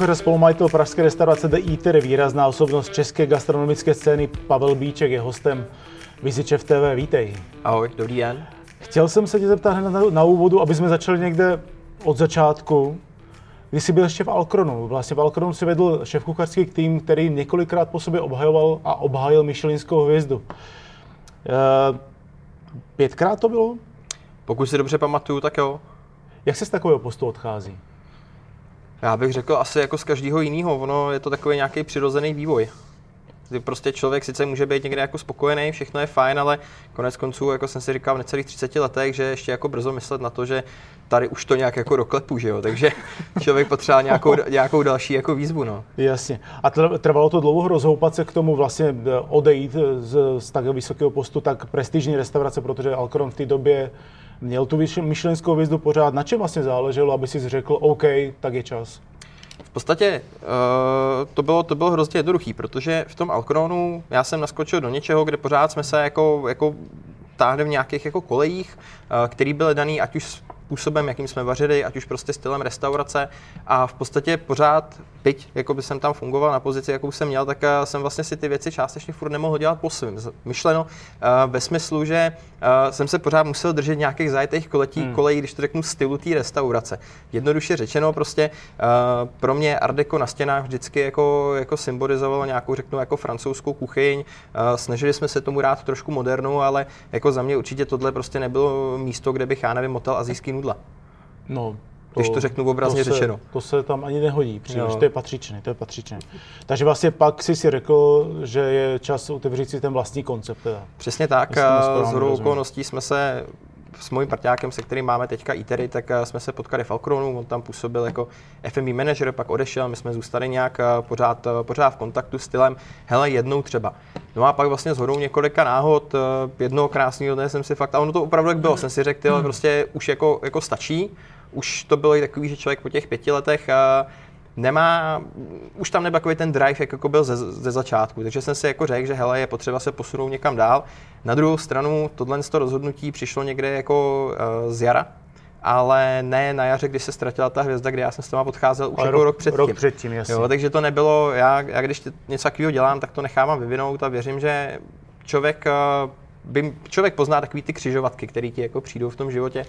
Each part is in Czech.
Kuchař a spolumajitel pražské restaurace The Eater, výrazná osobnost české gastronomické scény Pavel Bíček je hostem Vizičev TV. Vítej. Ahoj, dobrý den. Chtěl jsem se tě zeptat hned na, na úvodu, aby jsme začali někde od začátku. Kdy jsi byl ještě v Alkronu. Vlastně v Alkronu si vedl šéf kuchařský tým, který několikrát po sobě obhajoval a obhájil Michelinskou hvězdu. E, pětkrát to bylo? Pokud si dobře pamatuju, tak jo. Jak se z takového postu odchází? Já bych řekl asi jako z každého jiného. Ono je to takový nějaký přirozený vývoj. Kdy prostě člověk sice může být někde jako spokojený, všechno je fajn, ale konec konců, jako jsem si říkal v necelých 30 letech, že ještě jako brzo myslet na to, že tady už to nějak jako doklepu, že jo? Takže člověk potřeboval nějakou, nějakou další jako výzvu, no. Jasně. A trvalo to dlouho rozhoupat se k tomu vlastně eh, odejít z, z tak vysokého postu, tak prestižní restaurace, protože Alcron v té době měl tu myšlenskou hvězdu pořád. Na čem vlastně záleželo, aby si řekl, OK, tak je čas? V podstatě uh, to, bylo, to bylo hrozně jednoduché, protože v tom Alkronu já jsem naskočil do něčeho, kde pořád jsme se jako, jako táhli v nějakých jako kolejích, uh, který byly daný ať už způsobem, jakým jsme vařili, ať už prostě stylem restaurace a v podstatě pořád, byť jako by jsem tam fungoval na pozici, jakou jsem měl, tak eh, jsem vlastně si ty věci částečně furt nemohl dělat po svým. Myšleno uh, ve smyslu, že uh, jsem se pořád musel držet nějakých zajetých koletí, hmm. kolejí, když to řeknu, stylu té restaurace. Jednoduše řečeno, prostě pro mě Art Deco na stěnách vždycky jako, jako symbolizovalo nějakou, řeknu, jako francouzskou kuchyň. Snažili jsme se tomu rád trošku modernou, ale jako za mě určitě tohle prostě nebylo místo, kde bych, já nevím, motel azijský nudla. No, to, když to řeknu obrazně to se, řečeno. To se tam ani nehodí příliš, to je patřičné, to je patřičné. Takže vlastně pak si si řekl, že je čas otevřít si ten vlastní koncept. Teda. Přesně tak, z hodou okolností jsme se s mojím parťákem, se kterým máme teďka ITERy, tak eh, jsme se potkali v Alkronu, on tam působil jako FMB manager, pak odešel, my jsme zůstali nějak eh, pořád, eh, pořád v kontaktu s stylem, hele, jednou třeba. No a pak vlastně s hodou několika náhod, jednoho krásného dne jsem si fakt, a ono to opravdu tak bylo, jsem si řekl, hmm. prostě už jako, jako stačí, už to bylo i takový, že člověk po těch pěti letech nemá, už tam nebyl takový ten drive, jak jako byl ze, ze začátku. Takže jsem si jako řekl, že hele, je potřeba se posunout někam dál. Na druhou stranu, tohle rozhodnutí přišlo někde jako uh, z jara, ale ne na jaře, kdy se ztratila ta hvězda, kdy já jsem s tomu odcházel už jako rok, rok předtím. Rok předtím, jasně. Jo, takže to nebylo, já, já když něco takového dělám, tak to nechávám vyvinout a věřím, že člověk, uh, by, člověk pozná takový ty křižovatky, které ti jako přijdou v tom životě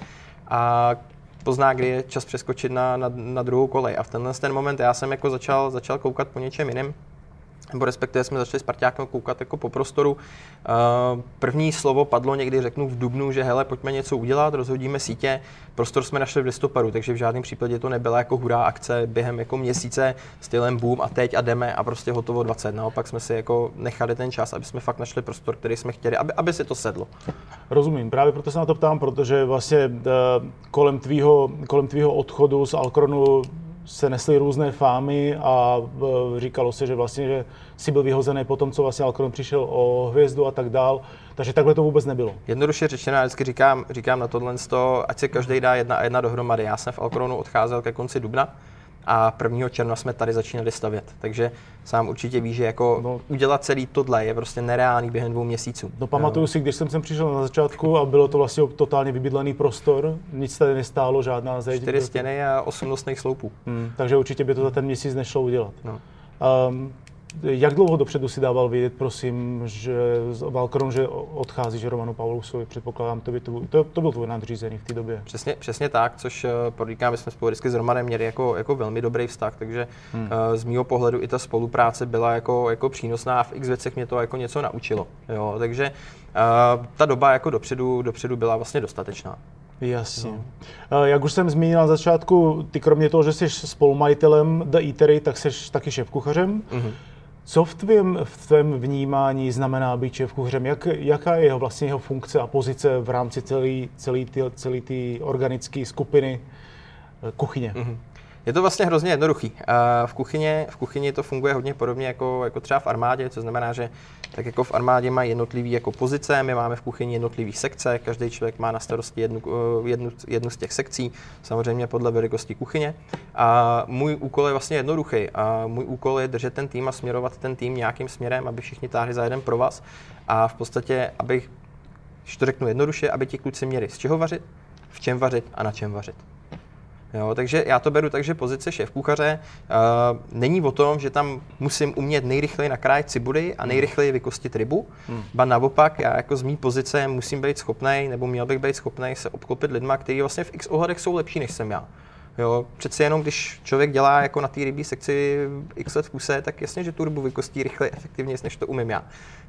a pozná, kdy je čas přeskočit na, na, na druhou kolej. A v tenhle ten moment já jsem jako začal, začal koukat po něčem jiném nebo respektive jsme začali s Parťákem koukat jako po prostoru. Eh, první slovo padlo někdy, řeknu v Dubnu, že hele, pojďme něco udělat, rozhodíme sítě. Prostor jsme našli v listopadu, takže v žádném případě to nebyla jako hurá akce během jako měsíce stylem boom a teď a jdeme a prostě hotovo 20. Naopak jsme si jako nechali ten čas, aby jsme fakt našli prostor, který jsme chtěli, aby, aby si to sedlo. Rozumím, právě proto se na to ptám, protože vlastně eh, kolem tvýho, kolem tvýho odchodu z Alkronu se nesly různé fámy a e, říkalo se, že vlastně, že si byl vyhozený po tom, co vlastně Alcron přišel o hvězdu a tak dál. Takže takhle to vůbec nebylo. Jednoduše řečeno, já vždycky říkám, říkám na tohle, ať se každý dá jedna a jedna dohromady. Já jsem v Alcronu odcházel ke konci dubna, a 1. června jsme tady začínali stavět. Takže sám určitě ví, že jako no, udělat celý tohle je prostě nereálný během dvou měsíců. No pamatuju si, když jsem sem přišel na začátku a bylo to vlastně totálně vybydlený prostor, nic tady nestálo, žádná zeď. Čtyři stěny a osm nosných sloupů. Hmm, takže určitě by to za ten měsíc nešlo udělat. No. Um, jak dlouho dopředu si dával vědět, prosím, že Valkron, že odchází Romanu Pavlusovi, předpokládám, to, by to, to, to byl tvůj nadřízený v té době. Přesně, přesně tak, což uh, podříkám, my jsme spolu vždycky s Romanem měli jako, jako velmi dobrý vztah, takže hmm. uh, z mého pohledu i ta spolupráce byla jako, jako přínosná a v x věcech mě to jako něco naučilo. Jo? Takže uh, ta doba jako dopředu, dopředu byla vlastně dostatečná. Jasně. No. Jak už jsem zmínil na začátku, ty kromě toho, že jsi spolumajitelem The Eatery, tak jsi taky šéf kuchařem. Mm-hmm. Co v tvém, v tvém vnímání znamená být šéf kuchařem? Jak, jaká je jeho vlastně jeho funkce a pozice v rámci celé celé ty organické skupiny eh, kuchyně? Mm-hmm. Je to vlastně hrozně jednoduchý. V kuchyni, v kuchyni to funguje hodně podobně jako, jako třeba v armádě, co znamená, že tak jako v armádě mají jednotlivý jako pozice, my máme v kuchyni jednotlivý sekce, každý člověk má na starosti jednu, eh, jednu, jednu z těch sekcí, samozřejmě podle velikosti kuchyně. A můj úkol je vlastně jednoduchý. A můj úkol je držet ten tým a směrovat ten tým nějakým směrem, aby všichni táhli za jeden pro vás. A v podstatě, aby, když to řeknu jednoduše, aby ti kluci měli z čeho vařit, v čem vařit a na čem vařit. Jo, takže já to beru tak, že pozice šéf kuchaře uh, není o tom, že tam musím umět nejrychleji nakrájet cibuly a nejrychleji vykostit rybu. Hmm. Ba naopak, já jako z mý pozice musím být schopný, nebo měl bych být schopný se obklopit lidma, kteří vlastně v x ohledech jsou lepší než jsem já. Jo, přece jenom, když člověk dělá jako na té rybí sekci x let v kuse, tak jasně, že tu rybu vykostí rychle, efektivně, než to umím já.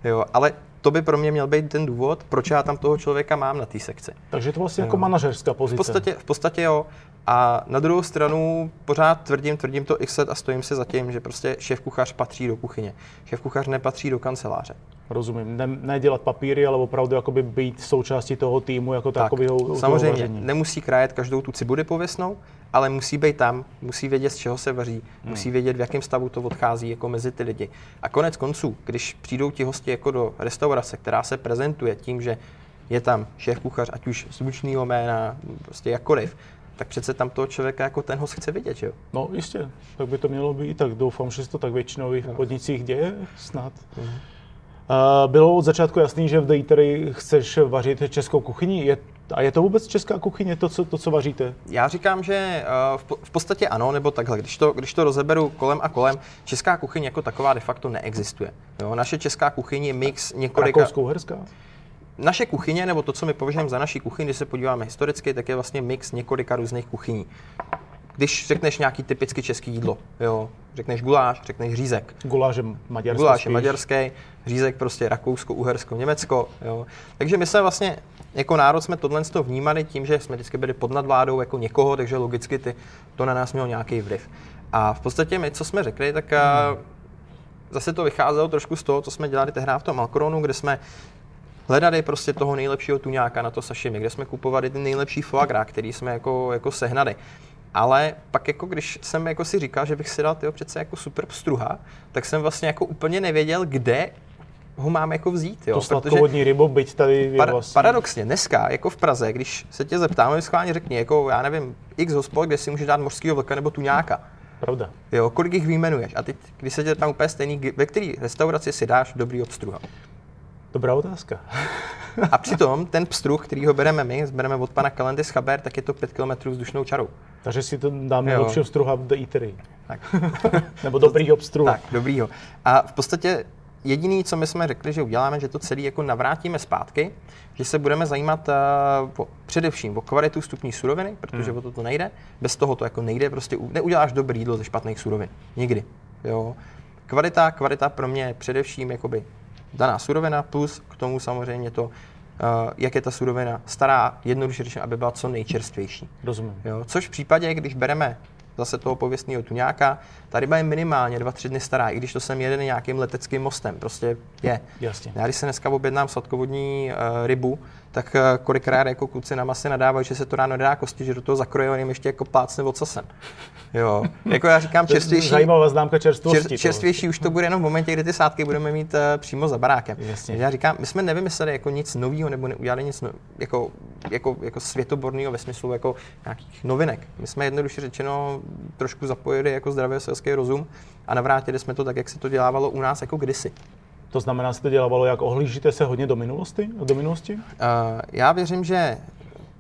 Jo, ale to by pro mě měl být ten důvod, proč já tam toho člověka mám na té sekci. Takže to vlastně jo. jako manažerská pozice. V podstatě, v podstatě jo. A na druhou stranu pořád tvrdím, tvrdím to x let a stojím si za tím, že prostě šéf kuchař patří do kuchyně. Šéf kuchař nepatří do kanceláře. Rozumím. Ne, ne dělat papíry, ale opravdu jakoby být součástí toho týmu jako tak, takového. Samozřejmě, nemusí krájet každou tu cibudy pověsnou, ale musí být tam, musí vědět, z čeho se vaří, hmm. musí vědět, v jakém stavu to odchází jako mezi ty lidi. A konec konců, když přijdou ti hosti jako do restaurace, která se prezentuje tím, že je tam šéf kuchař, ať už zvučného jména, prostě jakkoliv, tak přece tam toho člověka jako ten host chce vidět, že jo? No jistě, tak by to mělo být, tak doufám, že se to tak většinou v no. podnicích děje snad. Mm. Uh, bylo od začátku jasný, že v Dejtery chceš vařit českou kuchyni. Je, a je to vůbec česká kuchyně, to co, to, co vaříte? Já říkám, že uh, v podstatě ano, nebo takhle. Když to, když to rozeberu kolem a kolem, česká kuchyně jako taková de facto neexistuje. Jo? Naše česká kuchyně je mix několika... Rakousko-uherská? Naše kuchyně, nebo to, co my považujeme za naší kuchyni, když se podíváme historicky, tak je vlastně mix několika různých kuchyní. Když řekneš nějaký typicky český jídlo, jo, řekneš guláš, řekneš řízek. Guláš je maďarský. Guláš je maďarský, řízek prostě Rakousko, Uhersko, Německo. Jo. Takže my se vlastně jako národ jsme tohle vnímali tím, že jsme vždycky byli pod nadvládou jako někoho, takže logicky ty, to na nás mělo nějaký vliv. A v podstatě my, co jsme řekli, tak hmm. zase to vycházelo trošku z toho, co jsme dělali tehdy v tom Alkronu, kde jsme hledali prostě toho nejlepšího tuňáka na to sashimi, kde jsme kupovali ty nejlepší foie gras, který jsme jako, jako sehnali. Ale pak jako když jsem jako si říkal, že bych si dal tyho přece jako super pstruha, tak jsem vlastně jako úplně nevěděl, kde ho mám jako vzít. Jo? To sladkovodní rybo, byť tady je par- vlastně... Paradoxně, dneska, jako v Praze, když se tě zeptáme, schválně řekni, jako já nevím, x hospod, kde si můžeš dát mořského vlka nebo tuňáka. Pravda. Jo, kolik jich vyjmenuješ? A teď, když se tě tam úplně stejný, ve které restauraci si dáš dobrý obstruha? Dobrá otázka. A přitom ten pstruh, který ho bereme my, bereme od pana Kalendy z Chaber, tak je to 5 km vzdušnou čarou. Takže si to dáme lepšího pstruha v Eatery. Tak. Nebo dobrýho pstruha. Tak, dobrýho. A v podstatě jediný, co my jsme řekli, že uděláme, že to celé jako navrátíme zpátky, že se budeme zajímat uh, o, především o kvalitu vstupní suroviny, protože hmm. o to to nejde. Bez toho to jako nejde, prostě neuděláš dobrý jídlo ze špatných surovin. Nikdy. Jo. Kvalita, kvalita pro mě je především jakoby daná surovina, plus k tomu samozřejmě to, uh, jak je ta surovina stará, jednoduše řečeno, aby byla co nejčerstvější. Rozumím. Jo? Což v případě, když bereme zase toho pověstného tuňáka, ta ryba je minimálně dva, tři dny stará, i když to sem jede nějakým leteckým mostem, prostě je. Jasně. Já když se dneska objednám sladkovodní uh, rybu, tak uh, kolikrát jako kluci na masy nadávají, že se to ráno nedá kosti, že do toho zakroje ještě jako plácne ocasem. Jo, jako já říkám čerstvější. Zajímavá známka čerstvosti. Čer, čerstvější už to bude jenom v momentě, kdy ty sádky budeme mít uh, přímo za barákem. Jasně. Já říkám, my jsme nevymysleli jako nic nového nebo neudělali nic no, jako, jako, jako světoborného ve smyslu jako nějakých novinek. My jsme jednoduše řečeno trošku zapojili jako zdravý selský rozum a navrátili jsme to tak, jak se to dělávalo u nás jako kdysi. To znamená, že to dělávalo, jak ohlížíte se hodně do minulosti? Do minulosti? Uh, já věřím, že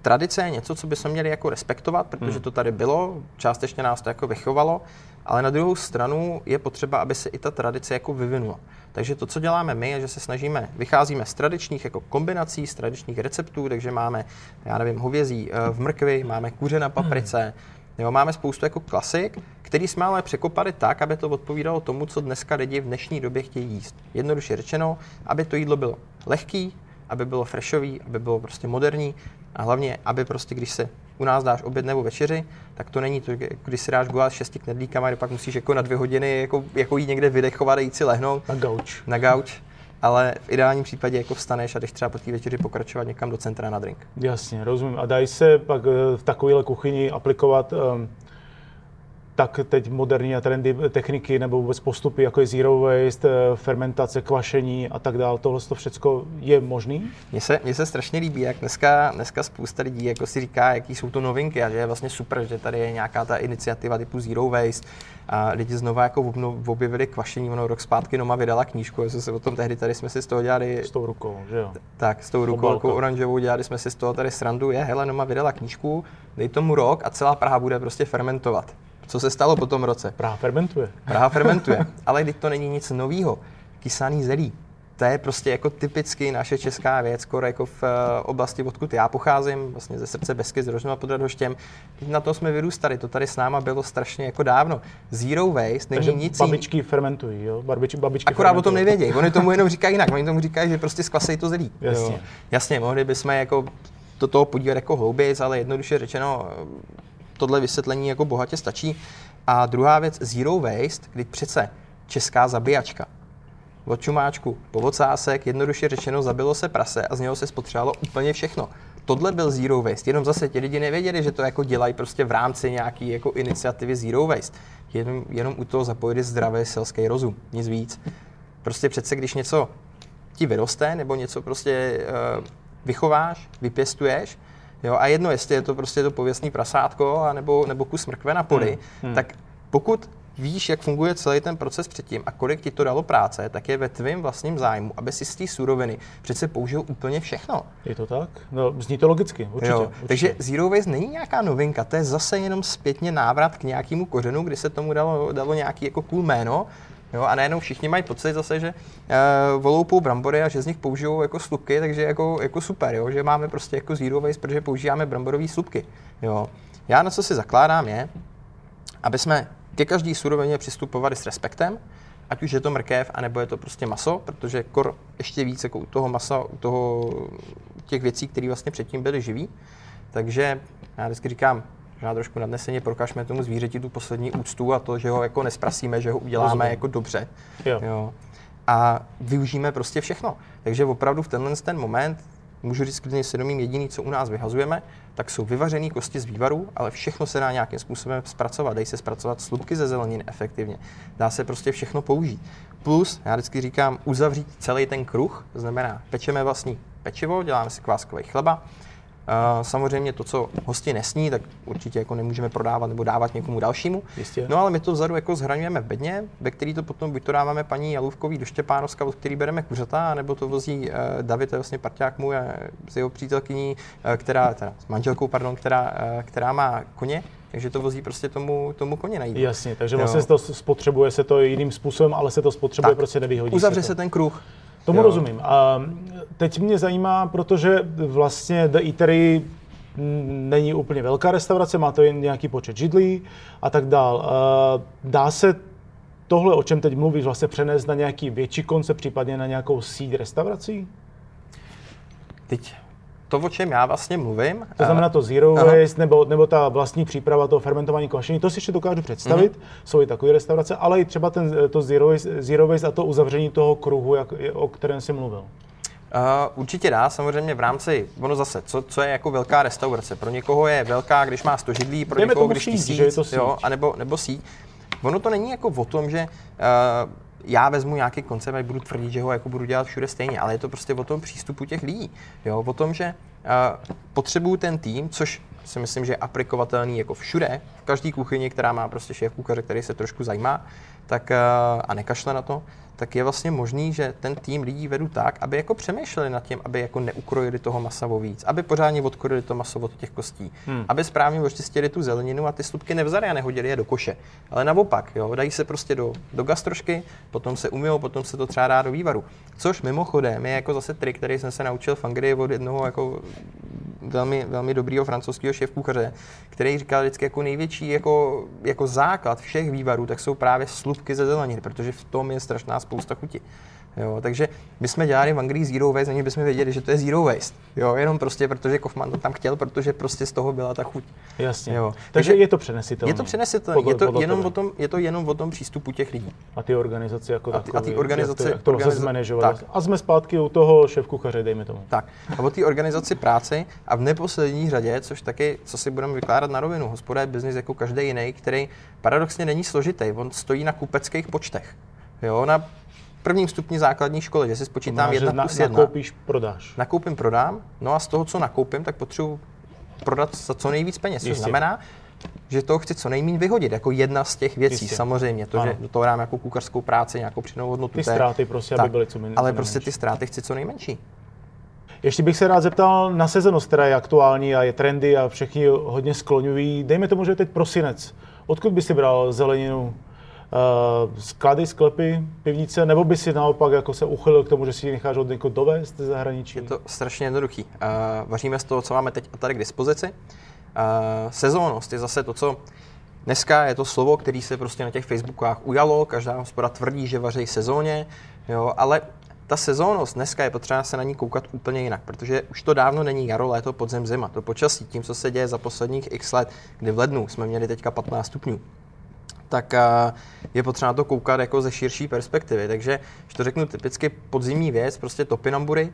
tradice je něco, co bychom měli jako respektovat, protože hmm. to tady bylo, částečně nás to jako vychovalo, ale na druhou stranu je potřeba, aby se i ta tradice jako vyvinula. Takže to, co děláme my, je, že se snažíme, vycházíme z tradičních jako kombinací, z tradičních receptů, takže máme, já nevím, hovězí eh, v mrkvi, máme kuře na paprice, hmm. Jo, máme spoustu jako klasik, který jsme ale překopali tak, aby to odpovídalo tomu, co dneska lidi v dnešní době chtějí jíst. Jednoduše řečeno, aby to jídlo bylo lehký, aby bylo freshový, aby bylo prostě moderní a hlavně, aby prostě, když se u nás dáš oběd nebo večeři, tak to není to, když si dáš guláš šesti knedlíkama, a pak musíš jako na dvě hodiny jako, jako jít někde vydechovat a jít si lehnout. Na gauč. Na gauč. Ale v ideálním případě jako vstaneš a jdeš třeba po té večeři pokračovat někam do centra na drink. Jasně, rozumím. A dají se pak eh, v takovéhle kuchyni aplikovat um, tak teď moderní a trendy techniky nebo vůbec postupy, jako je zero waste, eh, fermentace, kvašení a tak dále, tohle to všechno je možný? Mně se, mně se strašně líbí, jak dneska, dneska spousta lidí jako si říká, jaký jsou to novinky a že je vlastně super, že tady je nějaká ta iniciativa typu zero waste a lidi znova jako objevili kvašení, ono rok zpátky Noma vydala knížku, jestli se o tom tehdy tady jsme si z toho dělali... S tou rukou, že jo? Tak, s tou rukou jako oranžovou dělali jsme si z toho tady srandu, je, hele, Noma vydala knížku, dej tomu rok a celá Praha bude prostě fermentovat. Co se stalo po tom roce? Praha fermentuje. Praha fermentuje, ale teď to není nic nového. Kysaný zelí. To je prostě jako typicky naše česká věc, skoro jako v eh, oblasti, odkud já pocházím, vlastně ze srdce Besky, z Rožnova pod Radhoštěm. Na to jsme vyrůstali, to tady s náma bylo strašně jako dávno. Zero waste není Takže nic babičky fermentují, jo? Barbiči, babičky Akorát o tom nevědějí, oni tomu jenom říkají jinak, oni tomu říkají, že prostě skvasejí to zelí. Jasně. Jo. Jasně, mohli bychom jako do toho podívat jako hlouběji, ale jednoduše řečeno, tohle vysvětlení jako bohatě stačí. A druhá věc, zero waste, kdy přece česká zabíjačka. Od čumáčku po ocásek, jednoduše řečeno, zabilo se prase a z něho se spotřebovalo úplně všechno. Tohle byl Zero Waste, jenom zase ti lidi nevěděli, že to jako dělají prostě v rámci nějaký jako iniciativy Zero Waste. Jenom, jenom u toho zapojili zdravý selský rozum, nic víc. Prostě přece, když něco ti vyroste, nebo něco prostě uh, vychováš, vypěstuješ, Jo, a jedno, jestli je to prostě to pověstný prasátko, a nebo, nebo kus mrkve na poli, hmm. Hmm. tak pokud víš, jak funguje celý ten proces předtím a kolik ti to dalo práce, tak je ve tvém vlastním zájmu, aby si z té suroviny přece použil úplně všechno. Je to tak? No, zní to logicky, určitě, jo, určitě. Takže Zero Waste není nějaká novinka, to je zase jenom zpětně návrat k nějakému kořenu, kdy se tomu dalo, dalo nějaký jako cool jméno Jo, a najednou všichni mají pocit zase, že uh, voloupou brambory a že z nich použijou jako slupky, takže jako, jako super, jo, že máme prostě jako zero waste, protože používáme bramborové slupky. Jo. Já na co si zakládám je, aby jsme ke každý surovině přistupovali s respektem, ať už je to mrkev, anebo je to prostě maso, protože kor ještě víc jako u toho masa, u toho těch věcí, které vlastně předtím byly živý. Takže já vždycky říkám, možná trošku nadneseně prokažme tomu zvířeti tu poslední úctu a to, že ho jako nesprasíme, že ho uděláme Rozumím. jako dobře. Jo. Jo. A využijeme prostě všechno. Takže opravdu v tenhle ten moment můžu říct klidně svědomím jediný, co u nás vyhazujeme, tak jsou vyvařené kosti z vývaru, ale všechno se dá nějakým způsobem zpracovat. Dají se zpracovat slupky ze zeleniny efektivně. Dá se prostě všechno použít. Plus, já vždycky říkám, uzavřít celý ten kruh, to znamená, pečeme vlastní pečivo, děláme si kváskový chleba, Samozřejmě to, co hosti nesní, tak určitě jako nemůžeme prodávat nebo dávat někomu dalšímu. Jistě. No ale my to vzadu jako zhraňujeme v bedně, ve který to potom buď to dáváme paní Jalůvkový do Štěpánovska, od který bereme kuřata, nebo to vozí uh, David, to je vlastně parťák můj s jeho přítelkyní, uh, která, teda s manželkou, pardon, která, uh, která má koně, takže to vozí prostě tomu, tomu koně najít. Jasně, takže vlastně se to spotřebuje se to jiným způsobem, ale se to spotřebuje, tak, prostě nevyhodí Uzavře se, se ten kruh. Tomu jo. rozumím. A teď mě zajímá, protože vlastně The Eatery není úplně velká restaurace, má to jen nějaký počet židlí a tak dál. Dá se tohle, o čem teď mluvíš, vlastně přenést na nějaký větší koncept, případně na nějakou síť restaurací? Teď to, o čem já vlastně mluvím. To znamená to zero waste, nebo, nebo ta vlastní příprava toho fermentování kvašení, to si ještě dokážu představit, mm-hmm. jsou i takové restaurace, ale i třeba ten, to zero waste, zero waste a to uzavření toho kruhu, jak, o kterém jsi mluvil. Uh, určitě dá, samozřejmě v rámci, ono zase, co, co je jako velká restaurace. Pro někoho je velká, když má 100 židlí, pro Dejme někoho, když síť, tisíc, že je to síť. Jo, anebo, nebo síť. Ono to není jako o tom, že uh, já vezmu nějaký koncept a budu tvrdit, že ho jako budu dělat všude stejně, ale je to prostě o tom přístupu těch lidí. Jo? O tom, že uh, potřebuju ten tým, což si myslím, že je aplikovatelný jako všude, v každé kuchyni, která má prostě šéf kuchaře, který se trošku zajímá, tak, uh, a nekašle na to, tak je vlastně možný, že ten tým lidí vedu tak, aby jako přemýšleli nad tím, aby jako neukrojili toho masa o víc, aby pořádně odkrojili to maso od těch kostí, hmm. aby správně očistili tu zeleninu a ty slupky nevzali a nehodili je do koše. Ale naopak, jo, dají se prostě do, do gastrošky, potom se umyjou, potom se to třeba dá do vývaru. Což mimochodem je jako zase trik, který jsem se naučil v Anglii od jednoho jako velmi, velmi dobrýho francouzského šéf kuchaře, který říkal vždycky jako největší jako, jako základ všech vývarů, tak jsou právě slupky ze zeleniny, protože v tom je strašná spousta chuti. Jo, takže my jsme dělali v Anglii Zero Waste, ani bychom věděli, že to je Zero Waste. Jo, jenom prostě, protože Kaufman to tam chtěl, protože prostě z toho byla ta chuť. Jasně. Jo. Takže, Takže je to přenesitelné. Je to přenesitelné, je to, jenom o tom, je to jenom o tom přístupu těch lidí. A ty organizace jako a ty, a ty organizace, jak to, jak to organiza- zmanéžovat. A jsme zpátky u toho šéf kuchaře, dejme tomu. Tak. A o té organizaci práce a v neposlední řadě, což taky, co si budeme vykládat na rovinu, hospoda je biznis jako každý jiný, který paradoxně není složitý. On stojí na kupeckých počtech. Jo, na prvním stupni základní školy, že si spočítám jedna plus jedna. Nakoupíš, prodáš. Nakoupím, prodám, no a z toho, co nakoupím, tak potřebuji prodat za co nejvíc peněz. To znamená, že to chci co nejméně vyhodit, jako jedna z těch věcí, Jistě. samozřejmě. To, ano. že do toho dám jako kuchařskou práci, nějakou přidanou hodnotu. Ty ztráty prostě, tak, aby byly co nejmenší. Ale prostě ty ztráty chci co nejmenší. Ještě bych se rád zeptal na sezonost, která je aktuální a je trendy a všichni hodně skloňují. Dejme tomu, že je teď prosinec. Odkud by si bral zeleninu? Uh, sklady, sklepy, pivnice, nebo by si naopak jako se uchylil k tomu, že si ji necháš od někoho dovést ze zahraničí? Je to strašně jednoduchý. Uh, vaříme z toho, co máme teď tady k dispozici. Uh, sezónnost je zase to, co Dneska je to slovo, který se prostě na těch Facebookách ujalo, každá hospoda tvrdí, že vaří sezóně, jo, ale ta sezónnost dneska je potřeba se na ní koukat úplně jinak, protože už to dávno není jaro, léto, podzem, zima. To počasí, tím, co se děje za posledních x let, kdy v lednu jsme měli teďka 15 stupňů, tak je potřeba na to koukat jako ze širší perspektivy. Takže, když to řeknu typicky podzimní věc, prostě topinambury,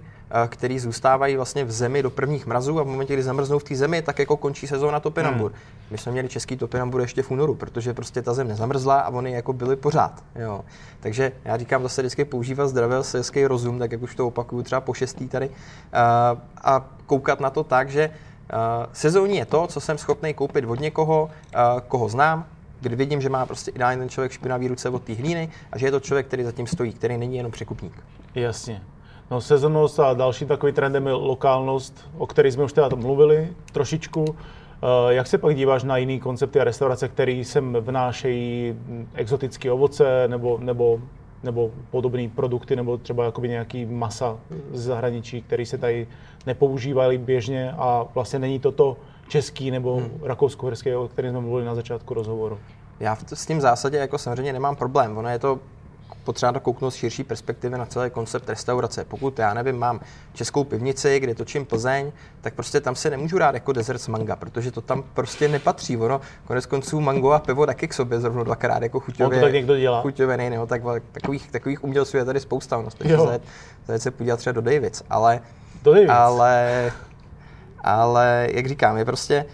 který zůstávají vlastně v zemi do prvních mrazů a v momentě, kdy zamrznou v té zemi, tak jako končí sezóna topinambur. Hmm. My jsme měli český topinambur ještě v únoru, protože prostě ta zem nezamrzla a oni jako byly pořád. Jo. Takže já říkám zase vždycky používat zdravý selský rozum, tak jak už to opakuju třeba po šestý tady, a, a koukat na to tak, že Uh, sezónní je to, co jsem schopný koupit od někoho, uh, koho znám, kdy vidím, že má prostě ideálně ten člověk špinavý ruce od té hlíny a že je to člověk, který zatím stojí, který není jenom překupník. Jasně. No sezonnost a další takový trendem je lokálnost, o které jsme už teda mluvili trošičku. Eh, jak se pak díváš na jiný koncepty a restaurace, které sem vnášejí exotické ovoce nebo, nebo, nebo podobné produkty, nebo třeba jakoby nějaký masa z zahraničí, které se tady nepoužívají běžně a vlastně není to to český nebo hmm. rakousko-herský, o kterém jsme mluvili na začátku rozhovoru? Já s tím v zásadě jako samozřejmě nemám problém. Ono je to potřeba to kouknout z širší perspektivy na celý koncept restaurace. Pokud já nevím, mám českou pivnici, kde točím Plzeň, tak prostě tam se nemůžu rád jako dezert s manga, protože to tam prostě nepatří. Ono konec konců mango a pivo taky k sobě zrovna dvakrát jako chuťově. On to tak někdo dělá. Chuťově nejde, tak takových, takových umělců je tady spousta. Ono se, se podívat třeba do Davids, ale, do Davids. ale ale jak říkám, je prostě,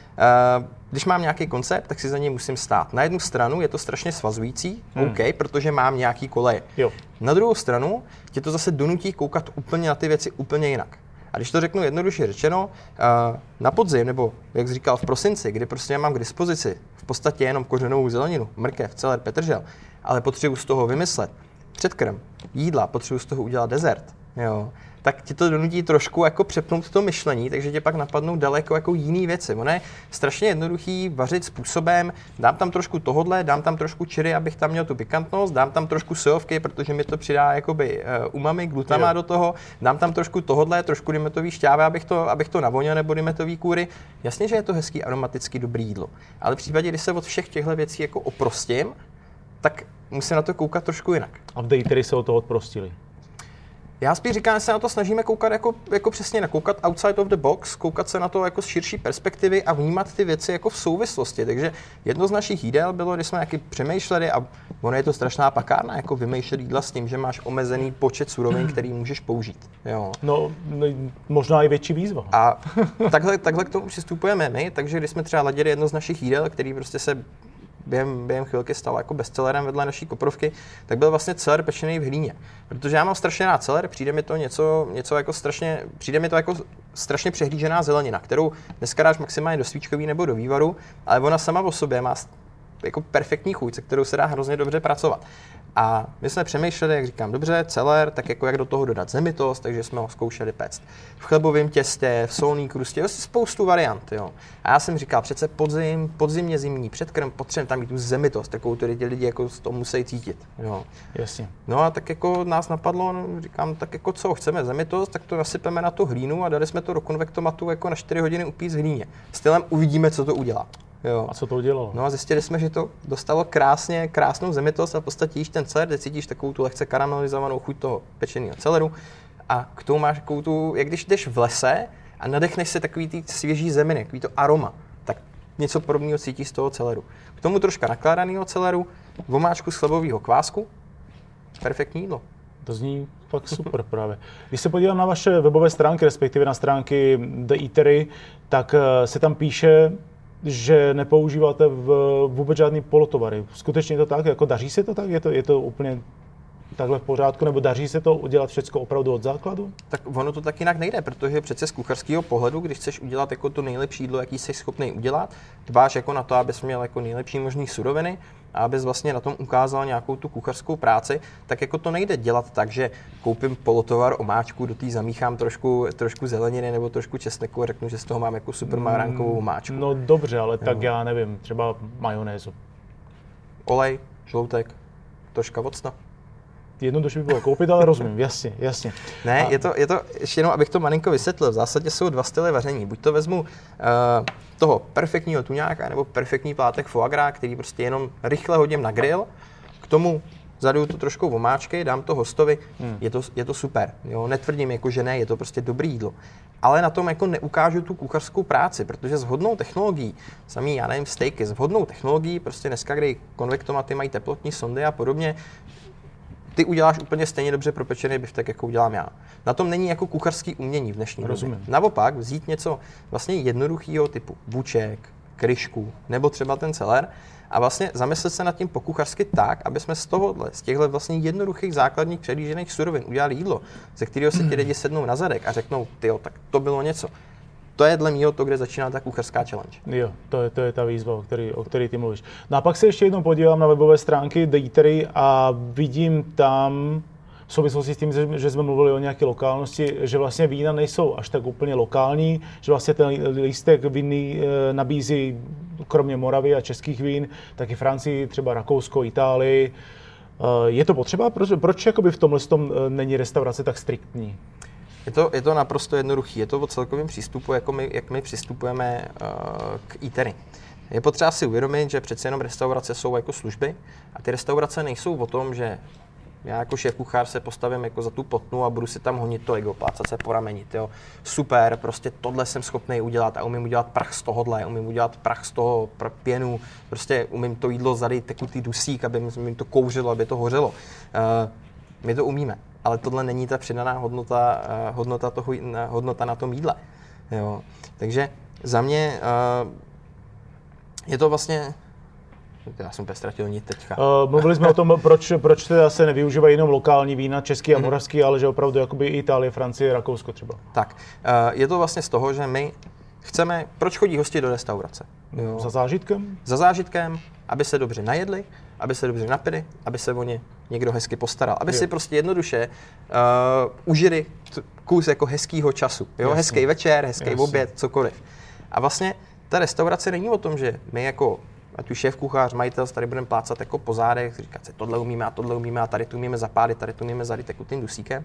uh, když mám nějaký koncept, tak si za něj musím stát. Na jednu stranu je to strašně svazující, hmm. OK, protože mám nějaký koleje. Jo. Na druhou stranu tě to zase donutí koukat úplně na ty věci úplně jinak. A když to řeknu jednoduše řečeno, uh, na podzim, nebo jak jsi říkal v prosinci, kdy prostě mám k dispozici v podstatě jenom kořenovou zeleninu, mrkev, celer, petržel, ale potřebuji z toho vymyslet předkrm, jídla, potřebuji z toho udělat dezert, jo, tak ti to donutí trošku jako přepnout to myšlení, takže tě pak napadnou daleko jako jiný věci. Ono je strašně jednoduchý vařit způsobem, dám tam trošku tohodle, dám tam trošku čiri, abych tam měl tu pikantnost, dám tam trošku sojovky, protože mi to přidá jakoby uh, umami, glutama do toho, dám tam trošku tohodle, trošku dimetový šťávy, abych to, abych to navonil, nebo dimetový kůry. Jasně, že je to hezký, aromatický, dobrý jídlo. Ale v případě, kdy se od všech těchto věcí jako oprostím, tak musím na to koukat trošku jinak. A v Dejtery se o to odprostili. Já spíš říkám, že se na to snažíme koukat jako, jako přesně nakoukat outside of the box, koukat se na to jako z širší perspektivy a vnímat ty věci jako v souvislosti. Takže jedno z našich jídel bylo, když jsme taky přemýšleli a ono je to strašná pakárna, jako vymýšlet jídla s tím, že máš omezený počet surovin, který můžeš použít. Jo. No, no možná i větší výzva. A takhle, takhle k tomu přistupujeme my, takže když jsme třeba ladili jedno z našich jídel, který prostě se během, během chvilky stal jako bestsellerem vedle naší koprovky, tak byl vlastně celer pečený v hlíně. Protože já mám strašně rád celer, přijde mi to něco, něco jako strašně, přijde mi to jako strašně přehlížená zelenina, kterou dneska dáš maximálně do svíčkový nebo do vývaru, ale ona sama o sobě má jako perfektní chuť, se kterou se dá hrozně dobře pracovat. A my jsme přemýšleli, jak říkám, dobře, celer, tak jako jak do toho dodat zemitost, takže jsme ho zkoušeli péct. V chlebovém těstě, v solný krustě, vlastně spoustu variant. Jo. A já jsem říkal, přece podzim, podzimně zimní předkrm, potřebujeme tam mít tu zemitost, takovou, který ty lidi jako to musí cítit. Jo. Jasně. No a tak jako nás napadlo, no, říkám, tak jako co, chceme zemitost, tak to nasypeme na tu hlínu a dali jsme to do konvektomatu jako na 4 hodiny upít z hlíně. Stylem uvidíme, co to udělá. Jo. A co to udělalo? No a zjistili jsme, že to dostalo krásně, krásnou zemitost a v podstatě jíš ten celer, teď cítíš takovou tu lehce karamelizovanou chuť toho pečeného celeru a k tomu máš takovou tu, jak když jdeš v lese a nadechneš se takový ty svěží zeminy, takový to aroma, tak něco podobného cítíš z toho celeru. K tomu troška nakládaného celeru, vomáčku z chlebového kvásku, perfektní jídlo. To zní fakt super právě. Když se podívám na vaše webové stránky, respektive na stránky The Eatery, tak eh, se tam píše, že nepoužíváte v, vůbec žádný polotovary. Skutečně je to tak? Jako daří se to tak? Je to, je to úplně takhle v pořádku, nebo daří se to udělat všechno opravdu od základu? Tak ono to tak jinak nejde, protože přece z kucharského pohledu, když chceš udělat jako to nejlepší jídlo, jaký jsi schopný udělat, dbáš jako na to, abys měl jako nejlepší možný suroviny, a abys vlastně na tom ukázal nějakou tu kuchařskou práci, tak jako to nejde dělat tak, že koupím polotovar omáčku, do té zamíchám trošku, trošku zeleniny nebo trošku česneku a řeknu, že z toho mám jako super maránkovou omáčku. No dobře, ale tak já nevím, třeba majonézu. Olej, žloutek, troška vocna. Jednoduše by bylo koupit, ale rozumím, jasně, jasně. Ne, a... je, to, je to, ještě jenom abych to malinko vysvětlil, v zásadě jsou dva styly vaření. Buď to vezmu uh, toho perfektního tuňáka nebo perfektní plátek foie gras, který prostě jenom rychle hodím na grill, k tomu zaduju to trošku omáčky, dám to hostovi, hmm. je, to, je to super. Jo? Netvrdím jako, že ne, je to prostě dobrý jídlo. Ale na tom jako neukážu tu kuchařskou práci, protože s vhodnou technologií, samý, já nevím, steaky, s vhodnou technologií, prostě dneska, kdy konvektomaty mají teplotní sondy a podobně, ty uděláš úplně stejně dobře propečený biftek, jako udělám já. Na tom není jako kucharský umění v dnešní Rozumím. době. Naopak vzít něco vlastně jednoduchého typu buček, kryšku nebo třeba ten celer a vlastně zamyslet se nad tím pokuchařsky tak, aby jsme z tohohle, z těchto vlastně jednoduchých základních předjížených surovin udělali jídlo, ze kterého se ti lidi sednou na zadek a řeknou, ty tak to bylo něco to je dle mého to, kde začíná ta kuchařská challenge. Jo, to je, to je ta výzva, o který, o který ty mluvíš. No a pak se ještě jednou podívám na webové stránky The Eatery a vidím tam, v souvislosti s tím, že jsme mluvili o nějaké lokálnosti, že vlastně vína nejsou až tak úplně lokální, že vlastně ten lístek vinný eh, nabízí kromě Moravy a českých vín, taky Francii, třeba Rakousko, Itálii. Eh, je to potřeba? Proč, proč jakoby v tomhle tom eh, není restaurace tak striktní? Je to, je to naprosto jednoduché. Je to o celkovém přístupu, jako my, jak my přistupujeme uh, k eatery. Je potřeba si uvědomit, že přece jenom restaurace jsou jako služby a ty restaurace nejsou o tom, že já jako šéf kuchář se postavím jako za tu potnu a budu si tam honit to ego, plácat se poramenit, jo. Super, prostě tohle jsem schopný udělat a umím udělat prach z tohohle, umím udělat prach z toho pěnu, prostě umím to jídlo zadit tekutý dusík, aby mi to kouřilo, aby to hořelo. Uh, my to umíme ale tohle není ta přidaná hodnota, uh, hodnota, toho, hodnota na tom jídle. Jo. Takže za mě uh, je to vlastně já jsem úplně ztratil nit teďka. Uh, mluvili jsme o tom, proč, proč teda se nevyužívají jenom lokální vína, český a mhm. moravský, ale že opravdu jakoby Itálie, Francie, Rakousko třeba. Tak, uh, je to vlastně z toho, že my chceme, proč chodí hosti do restaurace? Jo. Za zážitkem? Za zážitkem, aby se dobře najedli, aby se dobře napili, aby se o ně někdo hezky postaral. Aby jo. si prostě jednoduše uh, užili t- kus jako hezkýho času. Jo? Hezký večer, hezký Jasně. oběd, cokoliv. A vlastně ta restaurace není o tom, že my jako ať už šéf kuchař, majitel, tady budeme plácat jako po zádech, říkat si, tohle umíme a tohle umíme a tady tu umíme zapálit, tady tu umíme zadyt jako tím dusíkem.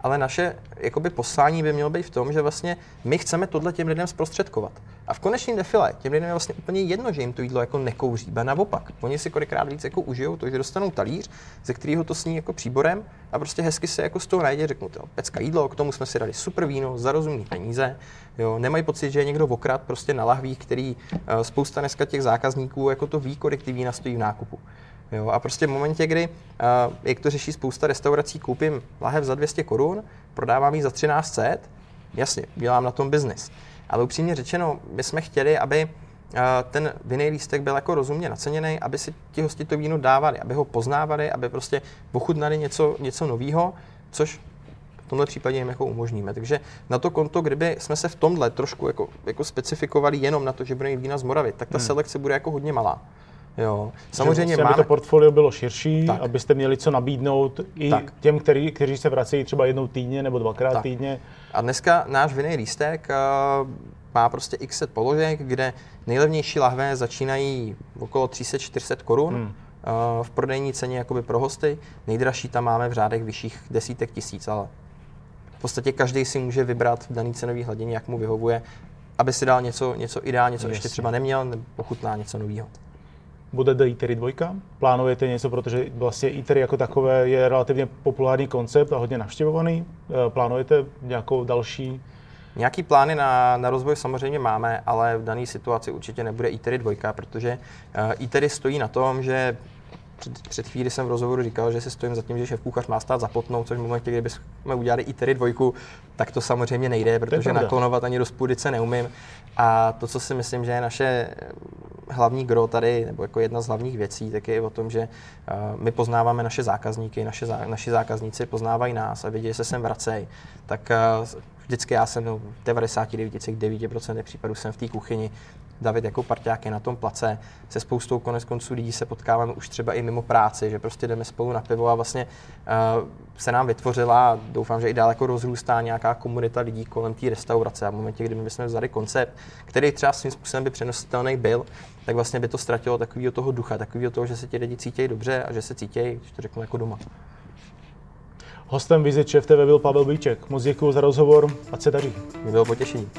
Ale naše jakoby, poslání by mělo být v tom, že vlastně my chceme tohle těm lidem zprostředkovat. A v konečném defile těm lidem je vlastně úplně jedno, že jim to jídlo jako nekouří, ba naopak. Oni si kolikrát víc jako užijou to, že dostanou talíř, ze kterého to sní jako příborem a prostě hezky se jako z toho najde, řeknu, to pecka jídlo, k tomu jsme si dali super víno za rozumný peníze. Jo, nemají pocit, že je někdo okrad prostě na lahvích, který uh, spousta dneska těch zákazníků jako to ví, kolik ty vína stojí v nákupu. Jo, a prostě v momentě, kdy, uh, jak to řeší spousta restaurací, koupím lahev za 200 korun, prodávám ji za 1300, jasně, dělám na tom biznis. Ale upřímně řečeno, my jsme chtěli, aby ten vinný lístek byl jako rozumně naceněný, aby si ti hosti to víno dávali, aby ho poznávali, aby prostě ochutnali něco, něco nového, což v tomhle případě jim jako umožníme. Takže na to konto, kdyby jsme se v tomhle trošku jako, jako specifikovali jenom na to, že budeme vína z Moravy, tak ta hmm. selekce bude jako hodně malá. Jo. Samozřejmě máme... aby to portfolio bylo širší, tak. abyste měli co nabídnout i tak. těm, který, kteří se vracejí třeba jednou týdně nebo dvakrát tak. týdně. A dneska náš vinný lístek uh, má prostě x set položek, kde nejlevnější lahve začínají okolo 300-400 korun. Hmm. Uh, v prodejní ceně jakoby pro hosty. Nejdražší tam máme v řádech vyšších desítek tisíc, ale v podstatě každý si může vybrat v daný cenový hladině, jak mu vyhovuje aby si dal něco, něco ideálně, co ještě třeba neměl, nebo pochutná něco nového. Bude The Eatery 2? Plánujete něco, protože vlastně Eatery jako takové je relativně populární koncept a hodně navštěvovaný. Eh, plánujete nějakou další Nějaký plány na, na rozvoj samozřejmě máme, ale v dané situaci určitě nebude Eatery 2, protože uh, Eatery stojí na tom, že před, před chvíli jsem v rozhovoru říkal, že si stojím za tím, že šéf kuchař má stát zapotnout, což v momentě, kdybychom udělali i dvojku, tak to samozřejmě nejde, protože naklonovat ani do spůdice neumím. A to, co si myslím, že je naše hlavní gro tady, nebo jako jedna z hlavních věcí, tak je o tom, že uh, my poznáváme naše zákazníky, naše, zá, naši zákazníci poznávají nás a vidí, že se sem vracejí. Tak uh, vždycky já jsem no, v 99,9% případů jsem v té kuchyni, David jako parťák je na tom place. Se spoustou konec konců lidí se potkáváme už třeba i mimo práci, že prostě jdeme spolu na pivo a vlastně uh, se nám vytvořila, doufám, že i dál jako rozrůstá nějaká komunita lidí kolem té restaurace. A v momentě, kdy my bychom vzali koncept, který třeba svým způsobem by přenositelný byl, tak vlastně by to ztratilo takového toho ducha, takového toho, že se ti lidi cítí dobře a že se cítí, když to řeknu, jako doma. Hostem Vize TV byl Pavel Bíček. Moc děkuji za rozhovor a se daří. Mě bylo potěšení.